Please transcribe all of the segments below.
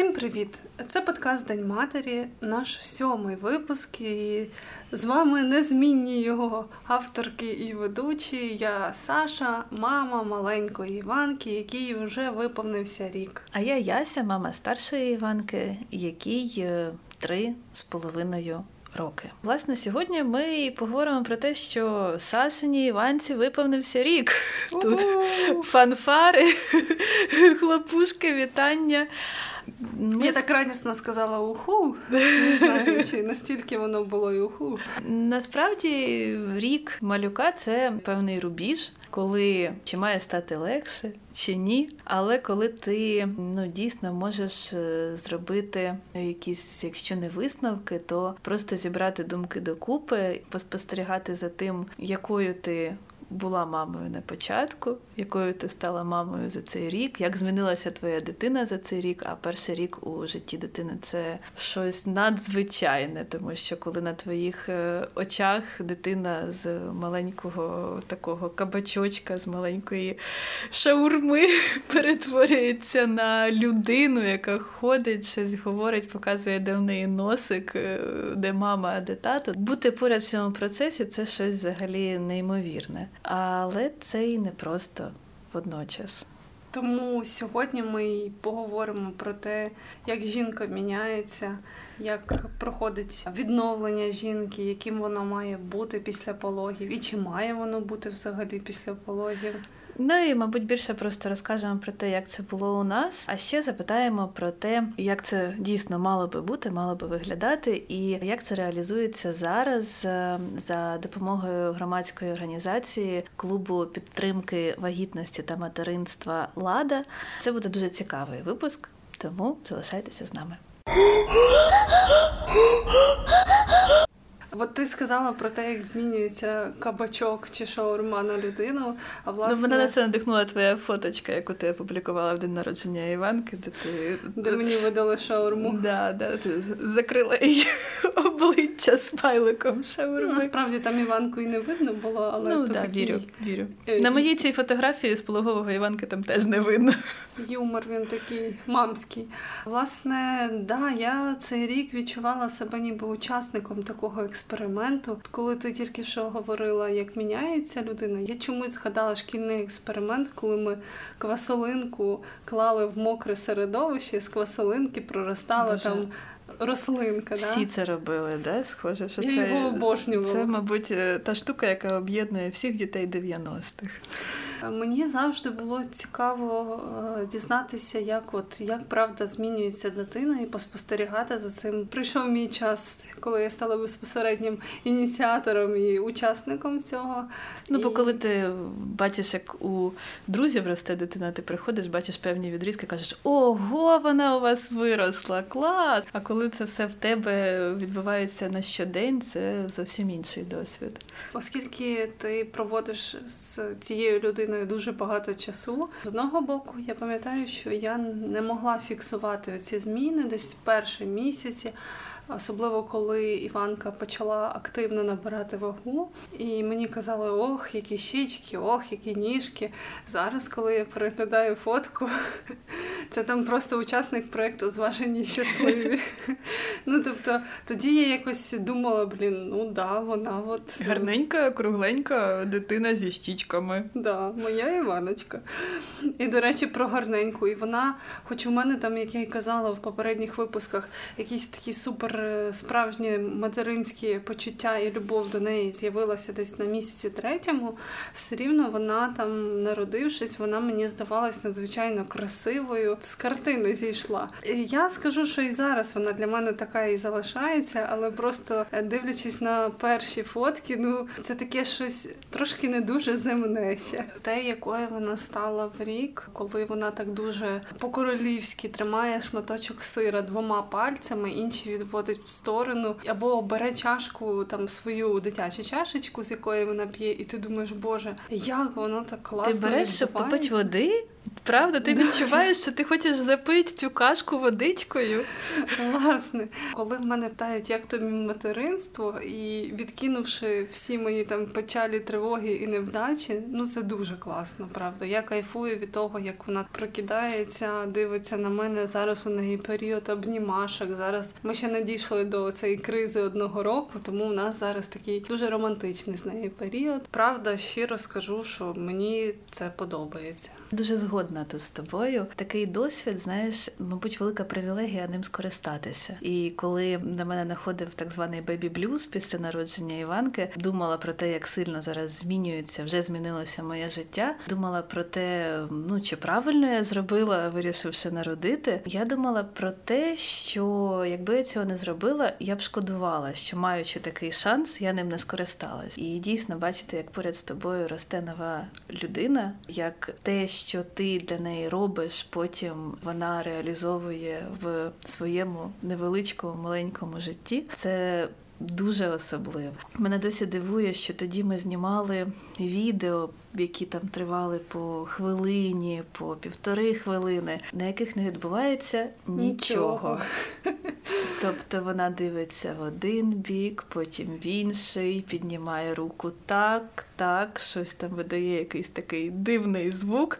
Всім привіт! Це подкаст День Матері, наш сьомий випуск. І з вами незмінні його авторки і ведучі. Я Саша, мама маленької Іванки, якій вже виповнився рік. А я Яся, мама старшої Іванки, якій е, три з половиною роки. Власне, сьогодні ми поговоримо про те, що Сашині Іванці виповнився рік. Тут фанфари, хлопушки, вітання. Ми... Я так радісно сказала уху. Не знаю, чи настільки воно було і уху. Насправді рік малюка це певний рубіж, коли чи має стати легше, чи ні. Але коли ти ну дійсно можеш е, зробити якісь, якщо не висновки, то просто зібрати думки докупи, поспостерігати за тим, якою ти була мамою на початку, якою ти стала мамою за цей рік, як змінилася твоя дитина за цей рік, а перший рік у житті дитини це щось надзвичайне, тому що коли на твоїх е, очах дитина з маленького такого кабачочка, з маленької шаурми перетворюється на людину, яка ходить, щось говорить, показує, де в неї носик, е, де мама, а де тато. Бути поряд в цьому процесі це щось взагалі неймовірне але це і не просто водночас. Тому сьогодні ми поговоримо про те, як жінка міняється, як проходить відновлення жінки, яким воно має бути після пологів, і чи має воно бути взагалі після пологів. Ну і, мабуть, більше просто розкажемо про те, як це було у нас. А ще запитаємо про те, як це дійсно мало би бути, мало би виглядати, і як це реалізується зараз е, за допомогою громадської організації клубу підтримки вагітності та материнства Лада. Це буде дуже цікавий випуск, тому залишайтеся з нами. От ти сказала про те, як змінюється кабачок чи шаурма на людину. А власне ну, мене на це надихнула твоя фоточка, яку ти опублікувала в день народження Іванки, де ти де мені видали шаурму. Да, да, ти закрила її обличчя смайликом шаурми. Насправді там Іванку і не видно було, але ну, то да, такий... вірю, вірю. Е, на моїй цій фотографії з пологового Іванки там теж не видно. Юмор він такий мамський. Власне, да, я цей рік відчувала себе ніби учасником такого експерименту експерименту. Коли ти тільки що говорила, як міняється людина, я чомусь згадала шкільний експеримент, коли ми квасолинку клали в мокре середовище, з квасолинки проростала Боже. там. Рослинка, всі да? це робили, да? Схоже, що Я це його обожнювала. Це, мабуть, е, та штука, яка об'єднує всіх дітей 90-х. Мені завжди було цікаво е, дізнатися, як от як правда змінюється дитина, і поспостерігати за цим. Прийшов мій час, коли я стала безпосереднім ініціатором і учасником цього. Ну, бо коли ти бачиш, як у друзів росте дитина, ти приходиш, бачиш певні відрізки, кажеш, ого, вона у вас виросла, клас! А коли це все в тебе відбувається на щодень, це зовсім інший досвід. Оскільки ти проводиш з цією людиною дуже багато часу. З одного боку, я пам'ятаю, що я не могла фіксувати ці зміни десь перші місяці. Особливо коли Іванка почала активно набирати вагу, і мені казали, ох, які щічки, ох, які ніжки. Зараз, коли я переглядаю фотку, це там просто учасник проєкту зважені щасливі. Ну тобто тоді я якось думала, блін, ну да, вона от гарненька, кругленька дитина зі щічками. Да, моя Іваночка. І, до речі, про гарненьку. І вона, хоч у мене там, як я й казала в попередніх випусках, якісь такі супер. Е, справжнє материнське почуття і любов до неї з'явилася десь на місяці третьому, все рівно вона там, народившись, вона мені здавалась надзвичайно красивою. З картини зійшла. Я скажу, що і зараз вона для мене така і залишається, але просто е, дивлячись на перші фотки, ну це таке щось трошки не дуже земне ще. Те, якою вона стала в рік, коли вона так дуже по-королівськи тримає шматочок сира двома пальцями, інші відводить відходить в сторону, або бере чашку, там свою дитячу чашечку, з якої вона п'є, і ти думаєш, боже, як воно так класно Ти береш, щоб попити води, Правда, ти відчуваєш, що ти хочеш запити цю кашку водичкою? Власне, коли в мене питають, як тобі материнство, і відкинувши всі мої там печалі, тривоги і невдачі, ну це дуже класно, правда. Я кайфую від того, як вона прокидається, дивиться на мене. Зараз у неї період обнімашок. Зараз ми ще не дійшли до цієї кризи одного року, тому у нас зараз такий дуже романтичний з нею період. Правда, щиро скажу, що мені це подобається. Дуже згодна тут з тобою. Такий досвід, знаєш, мабуть, велика привілегія ним скористатися. І коли на мене находив так званий бебі-блюз після народження Іванки, думала про те, як сильно зараз змінюється, вже змінилося моє життя. Думала про те, ну чи правильно я зробила, вирішивши народити. Я думала про те, що якби я цього не зробила, я б шкодувала, що маючи такий шанс, я ним не скористалась. І дійсно бачити, як поряд з тобою росте нова людина, як те, що ти для неї робиш, потім вона реалізовує в своєму невеличкому маленькому житті. Це Дуже особливо. Мене досі дивує, що тоді ми знімали відео, які там тривали по хвилині, по півтори хвилини, на яких не відбувається нічого. Тобто вона дивиться в один бік, потім в інший, піднімає руку так, так, щось там видає якийсь такий дивний звук.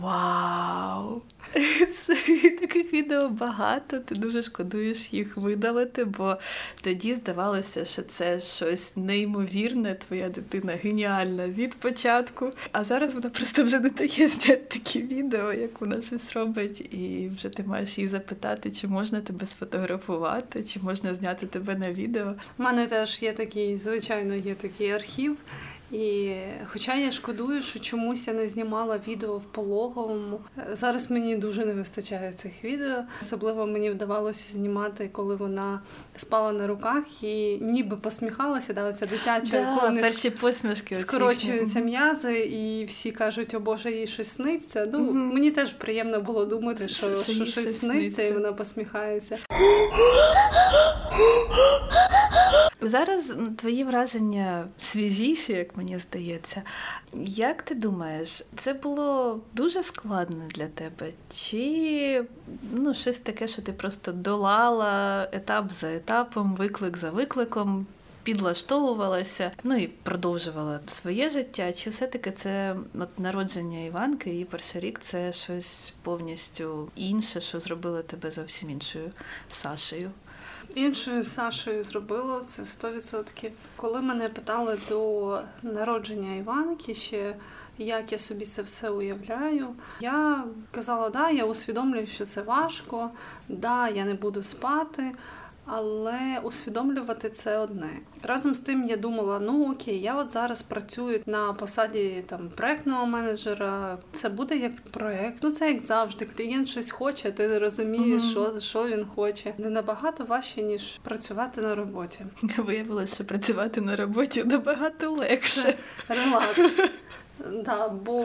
Вау! Таких відео багато, ти дуже шкодуєш їх видалити, бо тоді здавалося, що це щось неймовірне, твоя дитина геніальна від початку. А зараз вона просто вже не дає зняти такі відео, як вона щось робить, і вже ти маєш її запитати, чи можна тебе сфотографувати, чи можна зняти тебе на відео. У мене теж є такий, звичайно, є такий архів. І хоча я шкодую, що чомусь я не знімала відео в пологовому. Зараз мені дуже не вистачає цих відео. Особливо мені вдавалося знімати, коли вона спала на руках і ніби посміхалася. Да, оця дитяча, да, коли перші посмішки скорочуються м'язи, і всі кажуть, о Боже, їй щось сниться. Ну, угу. Мені теж приємно було думати, що, що, що щось сниться, і вона посміхається. Зараз твої враження свіжіші, як мені здається. Як ти думаєш, це було дуже складно для тебе? Чи ну, щось таке, що ти просто долала етап за етапом, виклик за викликом? Підлаштовувалася, ну і продовжувала своє життя. Чи все-таки це от народження Іванки, її перший рік це щось повністю інше, що зробило тебе зовсім іншою Сашею? Іншою Сашою зробило це 100%. Коли мене питали до народження Іванки, ще як я собі це все уявляю, я казала, да, я усвідомлюю, що це важко, да, я не буду спати. Але усвідомлювати це одне. Разом з тим я думала: ну окей, я от зараз працюю на посаді там проектного менеджера. Це буде як проект. Ну це як завжди. Клієнт щось хоче, ти розумієш, mm-hmm. що що він хоче. Не набагато важче ніж працювати на роботі. Виявилося, що працювати на роботі набагато легше. Relax. Да, бо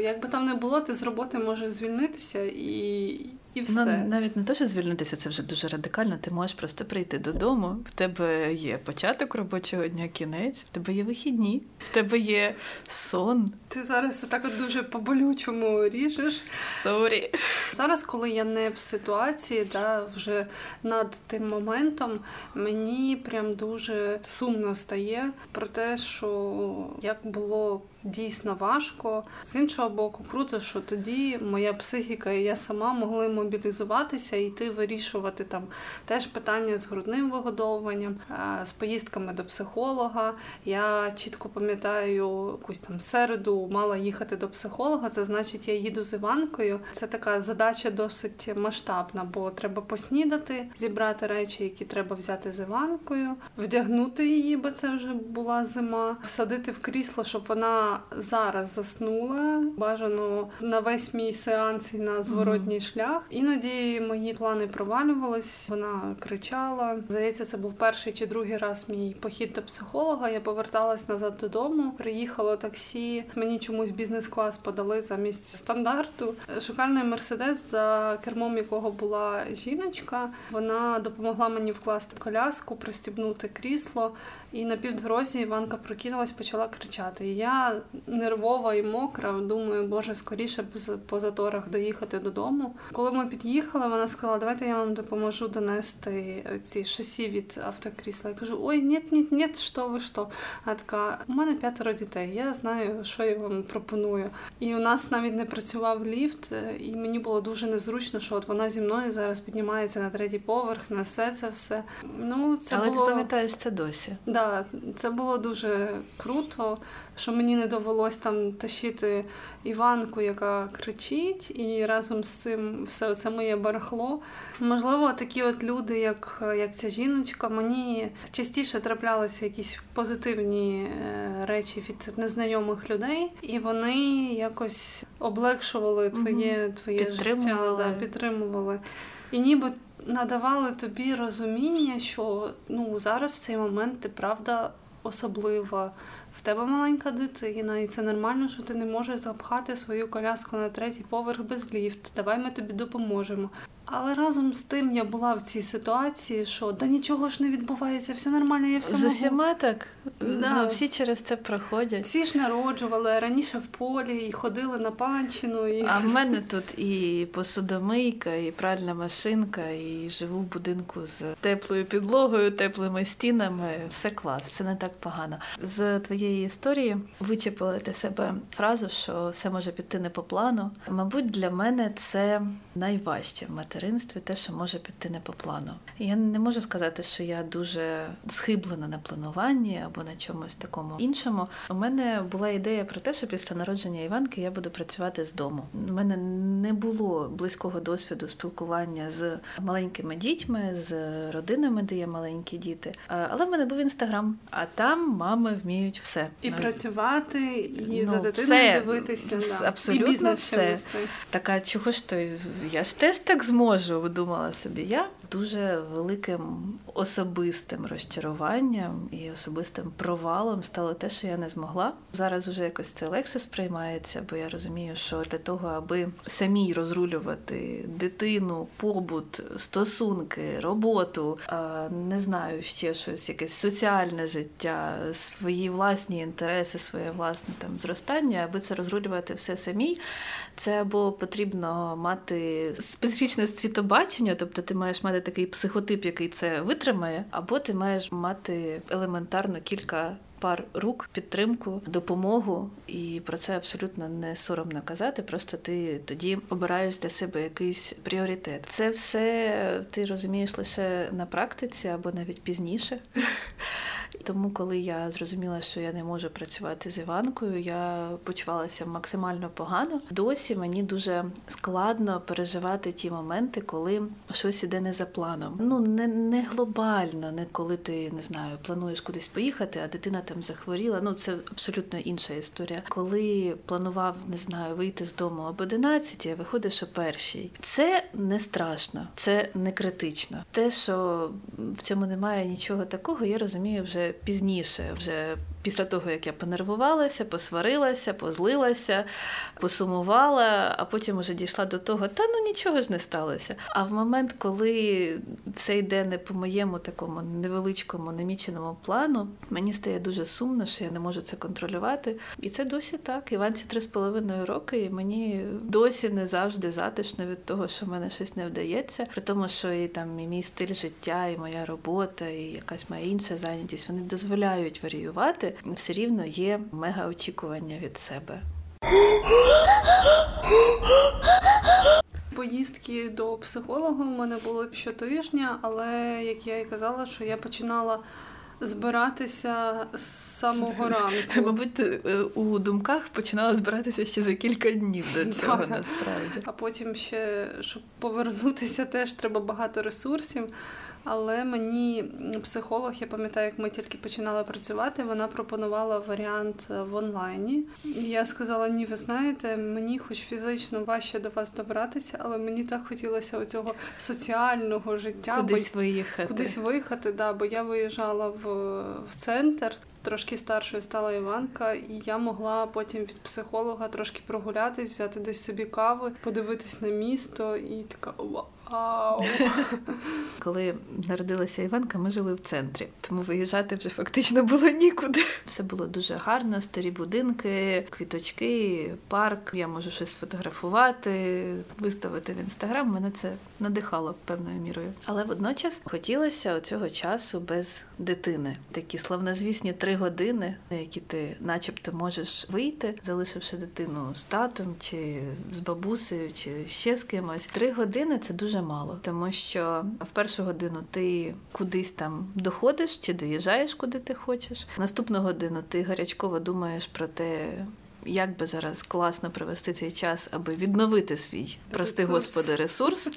якби там не було, ти з роботи можеш звільнитися і і ну, все. Ну, навіть не те, що звільнитися, це вже дуже радикально. Ти можеш просто прийти додому. В тебе є початок робочого дня, кінець, в тебе є вихідні, в тебе є сон. Ти зараз так от дуже по-болючому ріжеш. Sorry. Зараз, коли я не в ситуації, да, вже над тим моментом, мені прям дуже сумно стає про те, що як було дійсно важко. З іншого боку, круто, що тоді моя психіка і я сама могли мобілізуватися і йти вирішувати там теж питання з грудним вигодовуванням, е, з поїздками до психолога. Я чітко пам'ятаю, якусь там середу мала їхати до психолога. Це значить, я їду з Іванкою. Це така задача досить масштабна, бо треба поснідати, зібрати речі, які треба взяти з Іванкою, вдягнути її, бо це вже була зима, всадити в крісло, щоб вона зараз заснула. Бажано на весь мій сеанс і на зворотній mm-hmm. шлях. Іноді мої плани провалювались. Вона кричала. Здається, це був перший чи другий раз мій похід до психолога. Я поверталась назад додому. Приїхало таксі. Мені чомусь бізнес-клас подали замість стандарту. Шукальний мерседес, за кермом якого була жіночка. Вона допомогла мені вкласти коляску, пристібнути крісло. І на півдорозі Іванка прокинулась, почала кричати. І я нервова і мокра, думаю, боже, скоріше б по заторах доїхати додому. Коли ми під'їхали, вона сказала, давайте я вам допоможу донести ці шасі від автокрісла. Я кажу, ой, ні, ні, ні, що ви що? А така, у мене п'ятеро дітей, я знаю, що я вам пропоную. І у нас навіть не працював ліфт, і мені було дуже незручно, що от вона зі мною зараз піднімається на третій поверх, несе це все. Ну, це Але було... ти пам'ятаєш це досі. Да, це було дуже круто, що мені не довелось там тащити Іванку, яка кричить, і разом з цим все це моє барахло. Можливо, такі от люди, як як ця жіночка, мені частіше траплялися якісь позитивні е, речі від незнайомих людей, і вони якось облегшували твоє твоє життя, да, підтримували. І ніби надавали тобі розуміння, що ну зараз в цей момент ти правда особлива. В тебе маленька дитина, і це нормально, що ти не можеш запхати свою коляску на третій поверх без ліфт. Давай ми тобі допоможемо. Але разом з тим я була в цій ситуації, що да нічого ж не відбувається, все нормально, я все З усіма так да. ну, всі через це проходять. Всі ж народжували раніше в полі і ходили на панчину. І... А в мене тут і посудомийка, і пральна машинка, і живу в будинку з теплою підлогою, теплими стінами. Все клас, все не так погано. З твоєї історії вичепила для себе фразу, що все може піти не по плану. Мабуть, для мене це найважче в материнстві, те, що може піти не по плану. Я не можу сказати, що я дуже схиблена на плануванні або на чомусь такому іншому. У мене була ідея про те, що після народження Іванки я буду працювати з дому. У мене не було близького досвіду спілкування з маленькими дітьми, з родинами, де є маленькі діти. Але в мене був інстаграм, а там мами вміють все і Навіть. працювати, і ну, за дитиною все, дивитися. Абсолютно і бізнес все. Така чого ж то я ж теж так зможу, думала собі я дуже великим особистим розчаруванням і особистим провалом стало те, що я не змогла. Зараз уже якось це легше сприймається, бо я розумію, що для того, аби самій розрулювати дитину, побут, стосунки, роботу, не знаю, ще щось, якесь соціальне життя, свої власні інтереси, своє власне там зростання, аби це розрулювати все самій, це або потрібно мати специфічне світобачення, тобто ти маєш мати такий психотип, який це витримає, або ти маєш мати елементарно кілька. Пар рук, підтримку, допомогу, і про це абсолютно не соромно казати. Просто ти тоді обираєш для себе якийсь пріоритет. Це все ти розумієш лише на практиці або навіть пізніше. Тому, коли я зрозуміла, що я не можу працювати з Іванкою, я почувалася максимально погано. Досі мені дуже складно переживати ті моменти, коли щось іде не за планом. Ну не не глобально, не коли ти не знаю, плануєш кудись поїхати, а дитина там захворіла. Ну це абсолютно інша історія. Коли планував, не знаю, вийти з дому об 11, а виходиш о першій. Це не страшно, це не критично. Те, що в цьому немає нічого такого, я розумію вже пізніше, вже після того, як я понервувалася, посварилася, позлилася, посумувала, а потім вже дійшла до того, та ну нічого ж не сталося. А в момент, коли це йде не по моєму такому невеличкому наміченому плану, мені стає дуже сумно, що я не можу це контролювати. І це досі так. Іванці три з половиною роки, і мені досі не завжди затишно від того, що в мене щось не вдається, при тому, що і там і мій стиль життя, і моя робота, і якась моя інша зайнятість вони дозволяють варіювати, все рівно є мега очікування від себе. Поїздки до психолога у мене було щотижня, але як я і казала, що я починала збиратися з самого ранку. Мабуть, е, у думках починала збиратися ще за кілька днів до цього насправді. А потім ще щоб повернутися, теж треба багато ресурсів. Але мені психолог, я пам'ятаю, як ми тільки починали працювати, вона пропонувала варіант е, в онлайні. І я сказала: ні, ви знаєте, мені хоч фізично важче до вас добратися, але мені так хотілося оцього соціального життя. Кудись бо... виїхати. Кудись виїхати, да, бо я виїжджала в, в центр. Трошки старшою стала Іванка, і я могла потім від психолога трошки прогулятись, взяти десь собі кави, подивитись на місто, і така Коли народилася Іванка, ми жили в центрі, тому виїжджати вже фактично було нікуди. Все було дуже гарно, старі будинки, квіточки, парк. Я можу щось сфотографувати, виставити в інстаграм. Мене це надихало певною мірою. Але водночас хотілося цього часу без дитини. Такі славнозвісні три години, на які ти, начебто, можеш вийти, залишивши дитину з татом чи з бабусею, чи ще з кимось. Три години це дуже мало, тому що в першу годину ти кудись там доходиш чи доїжджаєш, куди ти хочеш. Наступну годину ти гарячково думаєш про те. Як би зараз класно провести цей час, аби відновити свій, прости господи, ресурс.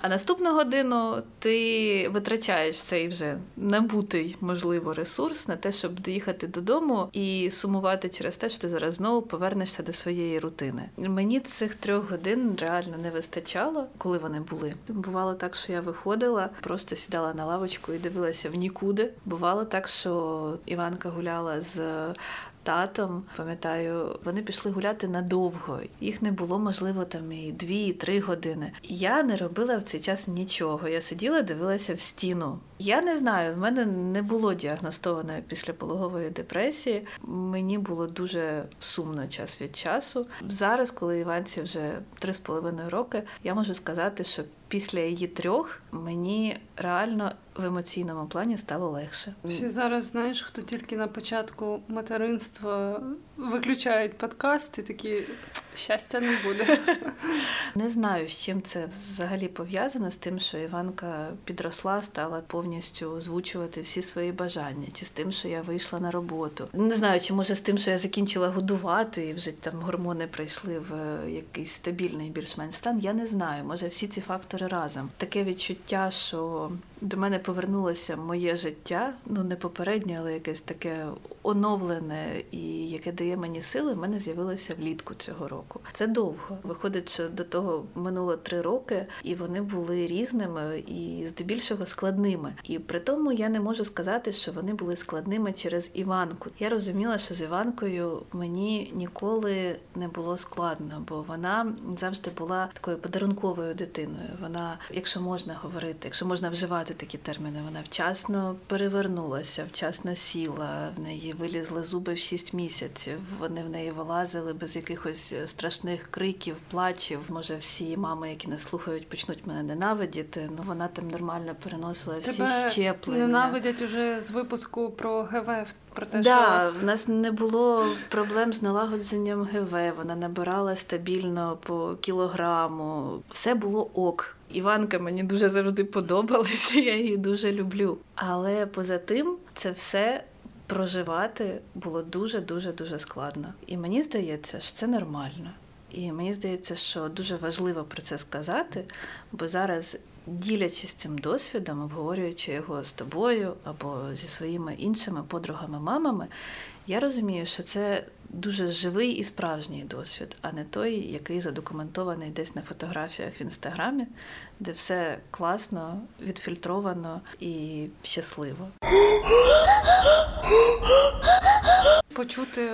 А наступну годину ти витрачаєш цей вже набутий, можливо, ресурс на те, щоб доїхати додому і сумувати через те, що ти зараз знову повернешся до своєї рутини. Мені цих трьох годин реально не вистачало, коли вони були. Бувало так, що я виходила, просто сідала на лавочку і дивилася в нікуди. Бувало так, що Іванка гуляла з татом. Пам'ятаю, вони пішли гуляти надовго. Їх не було, можливо, там і дві, і три години. Я не робила в цей час нічого. Я сиділа, дивилася в стіну. Я не знаю, в мене не було діагностованої післяпологової депресії. Мені було дуже сумно час від часу. Зараз, коли Іванці вже три з половиною роки, я можу сказати, що після її трьох мені реально в емоційному плані стало легше. Всі зараз знаєш, хто тільки на початку материнства виключають подкаст і такі щастя не буде. Не знаю, з чим це взагалі пов'язано з тим, що Іванка підросла, стала повністю озвучувати всі свої бажання, чи з тим, що я вийшла на роботу. Не знаю, чи може з тим, що я закінчила годувати і вже там гормони прийшли в е, якийсь стабільний більш-менш стан. Я не знаю. Може, всі ці фактори разом. Таке відчуття, що до мене повернулося моє життя, ну не попереднє, але якесь таке оновлене і яке дає мені сили, в мене з'явилося влітку цього року. Це довго. Виходить, що до того минуло три роки, і вони були різними і здебільшого складними. І при тому я не можу сказати, що вони були складними через Іванку. Я розуміла, що з Іванкою мені ніколи не було складно, бо вона завжди була такою подарунковою дитиною. Вона, якщо можна говорити, якщо можна вживати такі терміни, вона вчасно перевернулася, вчасно сіла, в неї вилізли зуби в 6 місяців. Вони в неї вилазили без якихось страшних криків, плачів. Може, всі мами, які нас слухають, почнуть мене ненавидіти. Ну вона там нормально переносила всі Тебе щеплення. ненавидять уже з випуску про ГВ. Про те, да, що в нас не було проблем з налагодженням ГВ. Вона набирала стабільно по кілограму. Все було ок. Іванка мені дуже завжди подобалася, я її дуже люблю. Але поза тим, це все проживати було дуже дуже дуже складно. І мені здається, що це нормально. І мені здається, що дуже важливо про це сказати, бо зараз, ділячись цим досвідом, обговорюючи його з тобою або зі своїми іншими подругами-мамами, я розумію, що це дуже живий і справжній досвід, а не той, який задокументований десь на фотографіях в інстаграмі, де все класно, відфільтровано і щасливо. почути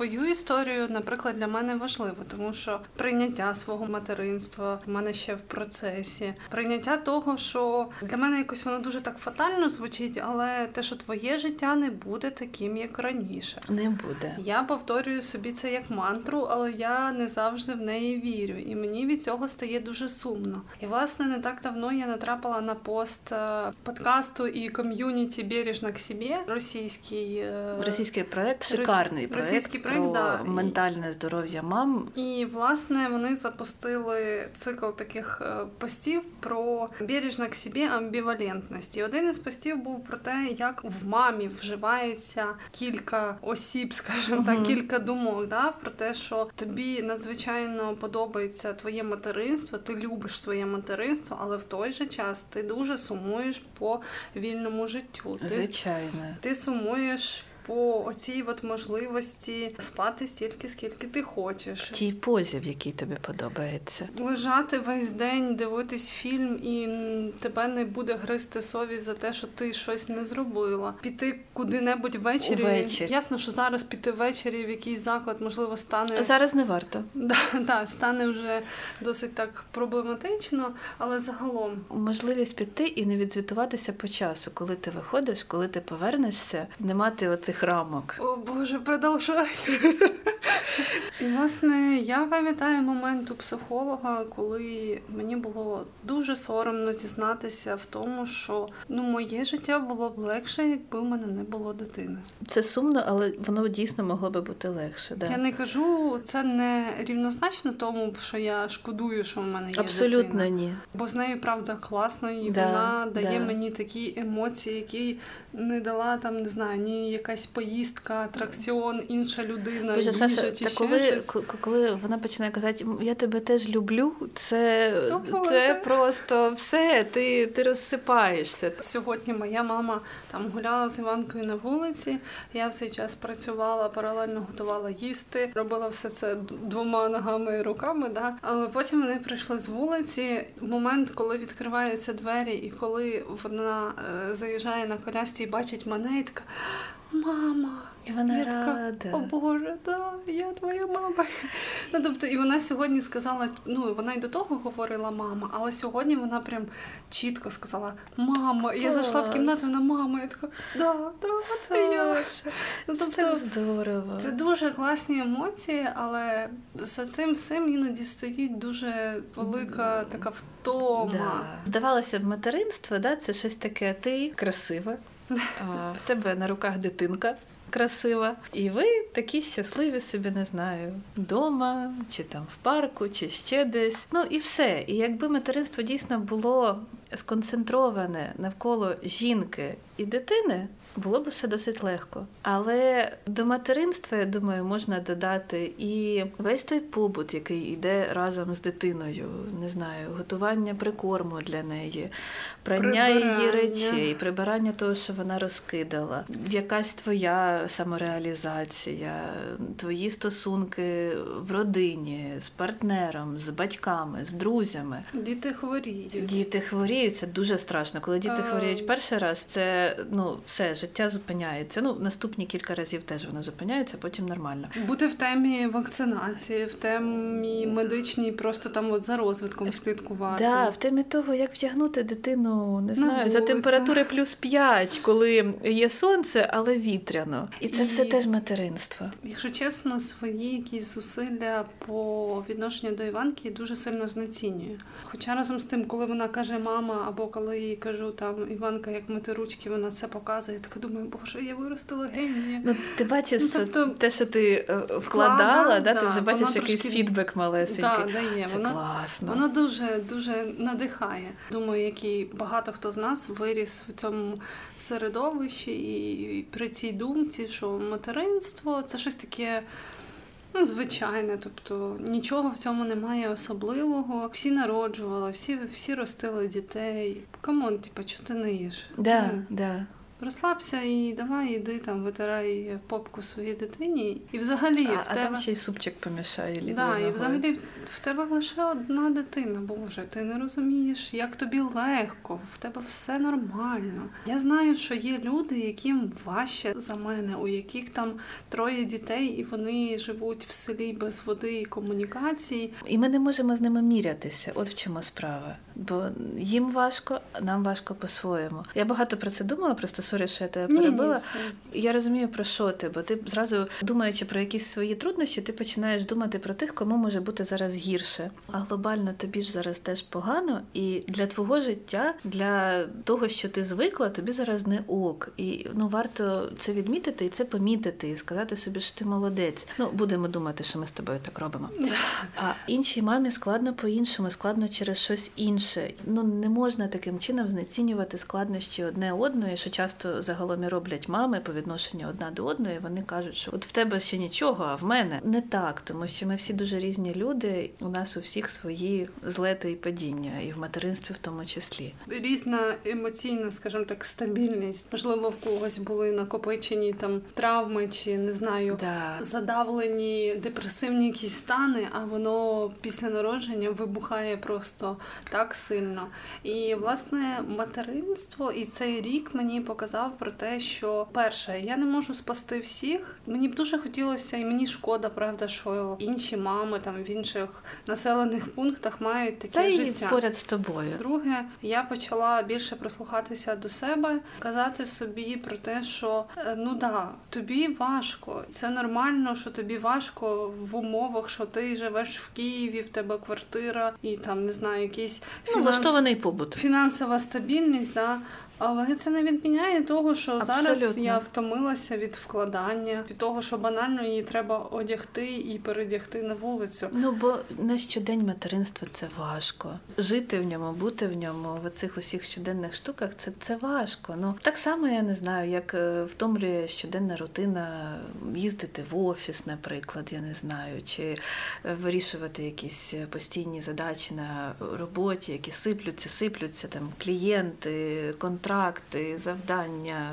твою історію, наприклад, для мене важливо, тому що прийняття свого материнства в мене ще в процесі. Прийняття того, що для мене якось воно дуже так фатально звучить, але те, що твоє життя не буде таким, як раніше. Не буде. Я повторюю собі це як мантру, але я не завжди в неї вірю, і мені від цього стає дуже сумно. І власне не так давно я натрапила на пост е, подкасту і ком'юніті «Бережно к собі» російський е, Російський проект шикарний російський проект, про да. Ментальне здоров'я мам. І власне вони запустили цикл таких е, постів про бережно к собі амбівалентність. І один із постів був про те, як в мамі вживається кілька осіб, скажімо так, кілька думок. Да? Про те, що тобі надзвичайно подобається твоє материнство, ти любиш своє материнство, але в той же час ти дуже сумуєш по вільному життю. Ти Звичайно. ти сумуєш по оцій от можливості спати стільки, скільки ти хочеш. В тій позі, в якій тобі подобається. Лежати весь день, дивитись фільм, і тебе не буде гризти совість за те, що ти щось не зробила. Піти куди-небудь ввечері. Увечері. Ясно, що зараз піти ввечері в якийсь заклад, можливо, стане зараз не варто. Да, да, стане вже досить так проблематично, але загалом можливість піти і не відзвітуватися по часу, коли ти виходиш, коли ти повернешся, не мати оцих рамок. О Боже, продовжуй. І, власне, я пам'ятаю момент у психолога, коли мені було дуже соромно зізнатися в тому, що ну моє життя було б легше, якби в мене не було дитини. Це сумно, але воно дійсно могло би бути легше. Да. Я не кажу це не рівнозначно тому, що я шкодую, що в мене є абсолютно дитина. ні. Бо з нею правда класно, і да, вона дає да. мені такі емоції, які не дала там, не знаю, ні якась поїздка, атракціон, інша людина. Боже, їжа, Саша, чи та ще коли, щось. коли вона починає казати, я тебе теж люблю, це, О, це Боже. просто все, ти, ти розсипаєшся. Сьогодні моя мама там гуляла з Іванкою на вулиці. Я в цей час працювала, паралельно готувала їсти, робила все це двома ногами і руками. Да? Але потім вони прийшли з вулиці. Момент, коли відкриваються двері, і коли вона е, заїжджає на колясці і бачить мене, і така мама. І вона Я така. О Боже, да, я твоя мама. Ну тобто, і вона сьогодні сказала, ну вона й до того говорила мама, але сьогодні вона прям чітко сказала мама. І я зайшла в кімнату, вона мама, і така, да, да, це я. Ну, тобто, так здорово. це дуже класні емоції, але за цим всім іноді стоїть дуже велика така втома. Да. Здавалося б, материнство, да, це щось таке, ти красива, в тебе на руках дитинка. Красива, і ви такі щасливі собі, не знаю, вдома, чи там в парку, чи ще десь. Ну і все. І якби материнство дійсно було сконцентроване навколо жінки і дитини, було б все досить легко. Але до материнства, я думаю, можна додати і весь той побут, який йде разом з дитиною, не знаю, готування прикорму для неї, прання її речей, прибирання того, що вона розкидала, якась твоя самореалізація, твої стосунки в родині, з партнером, з батьками, з друзями. Діти хворіють. Діти хворіють, це дуже страшно. Коли діти А. хворіють перший раз, це ну все життя зупиняється. Ну наступні кілька разів теж воно зупиняється, потім нормально. Бути в темі вакцинації, в темі медичній, просто там от за розвитком слідкувати. Да, в темі того, як втягнути дитину, не знаю, за температури плюс 5, коли є сонце, але вітряно. І це І- все теж материнство. Якщо чесно, свої якісь зусилля по відношенню до Іванки дуже сильно знецінюю. Хоча разом з тим, коли вона каже мама, або коли їй кажу там Іванка, як мити ручки, вона це показує. Я така думаю, боже, я виростила генія. Ну, ти бачиш, Ну, що тобто, те, що ти е, вкладала, вкладала, да, ти вже бачиш воно якийсь фідбек малесенький. Да, дає. Це Воно, класно. воно дуже дуже надихає. Думаю, як і багато хто з нас виріс в цьому середовищі, і, при цій думці, що материнство це щось таке. Ну, звичайне, тобто нічого в цьому немає особливого. Всі народжували, всі, всі ростили дітей. Come on, типа, чого ти не їш? Да, Ну, да. Розслабся і давай іди там, витирай попку своїй дитині. І взагалі А, в а тебе... там ще й супчик помішає Да, і взагалі в тебе лише одна дитина, Боже, ти не розумієш, як тобі легко, в тебе все нормально. Я знаю, що є люди, яким важче за мене, у яких там троє дітей, і вони живуть в селі без води і комунікації. І ми не можемо з ними мірятися. От в чому справа. Бо їм важко, нам важко по-своєму. Я багато про це думала, просто sorry, що я тебе перебила. все. Я розумію про що ти, бо ти зразу думаючи про якісь свої труднощі, ти починаєш думати про тих, кому може бути зараз гірше. А глобально тобі ж зараз теж погано, і для твого життя, для того, що ти звикла, тобі зараз не ок. І ну варто це відмітити і це помітити, і сказати собі, що ти молодець. Ну будемо думати, що ми з тобою так робимо. А іншій мамі складно по-іншому, складно через щось інше. Ну не можна таким чином знецінювати складнощі одне одної, що часто часто загалом і роблять мами по відношенню одна до одної. Вони кажуть, що от в тебе ще нічого, а в мене не так, тому що ми всі дуже різні люди. У нас у всіх свої злети і падіння, і в материнстві в тому числі. Різна емоційна, скажімо так, стабільність. Можливо, в когось були накопичені там травми чи не знаю, да. задавлені депресивні якісь стани, а воно після народження вибухає просто так сильно. І власне материнство і цей рік мені показав про те, що перше, я не можу спасти всіх. Мені б дуже хотілося, і мені шкода, правда, що інші мами там в інших населених пунктах мають таке Та життя. І поряд з тобою. Друге, я почала більше прислухатися до себе, казати собі про те, що е, ну да, тобі важко, це нормально, що тобі важко в умовах, що ти живеш в Києві, в тебе квартира і там не знаю, якийсь ну, влаштований побут. Фінансова стабільність, да. Але це не відміняє того, що Абсолютно. зараз я втомилася від вкладання, від того, що банально її треба одягти і передягти на вулицю. Ну бо на щодень материнства це важко. Жити в ньому, бути в ньому, в цих усіх щоденних штуках, це це важко. Ну так само я не знаю, як е, втомлює щоденна рутина їздити в офіс, наприклад, я не знаю, чи е, вирішувати якісь постійні задачі на роботі, які сиплються, сиплються там клієнти, контракти контракти, завдання,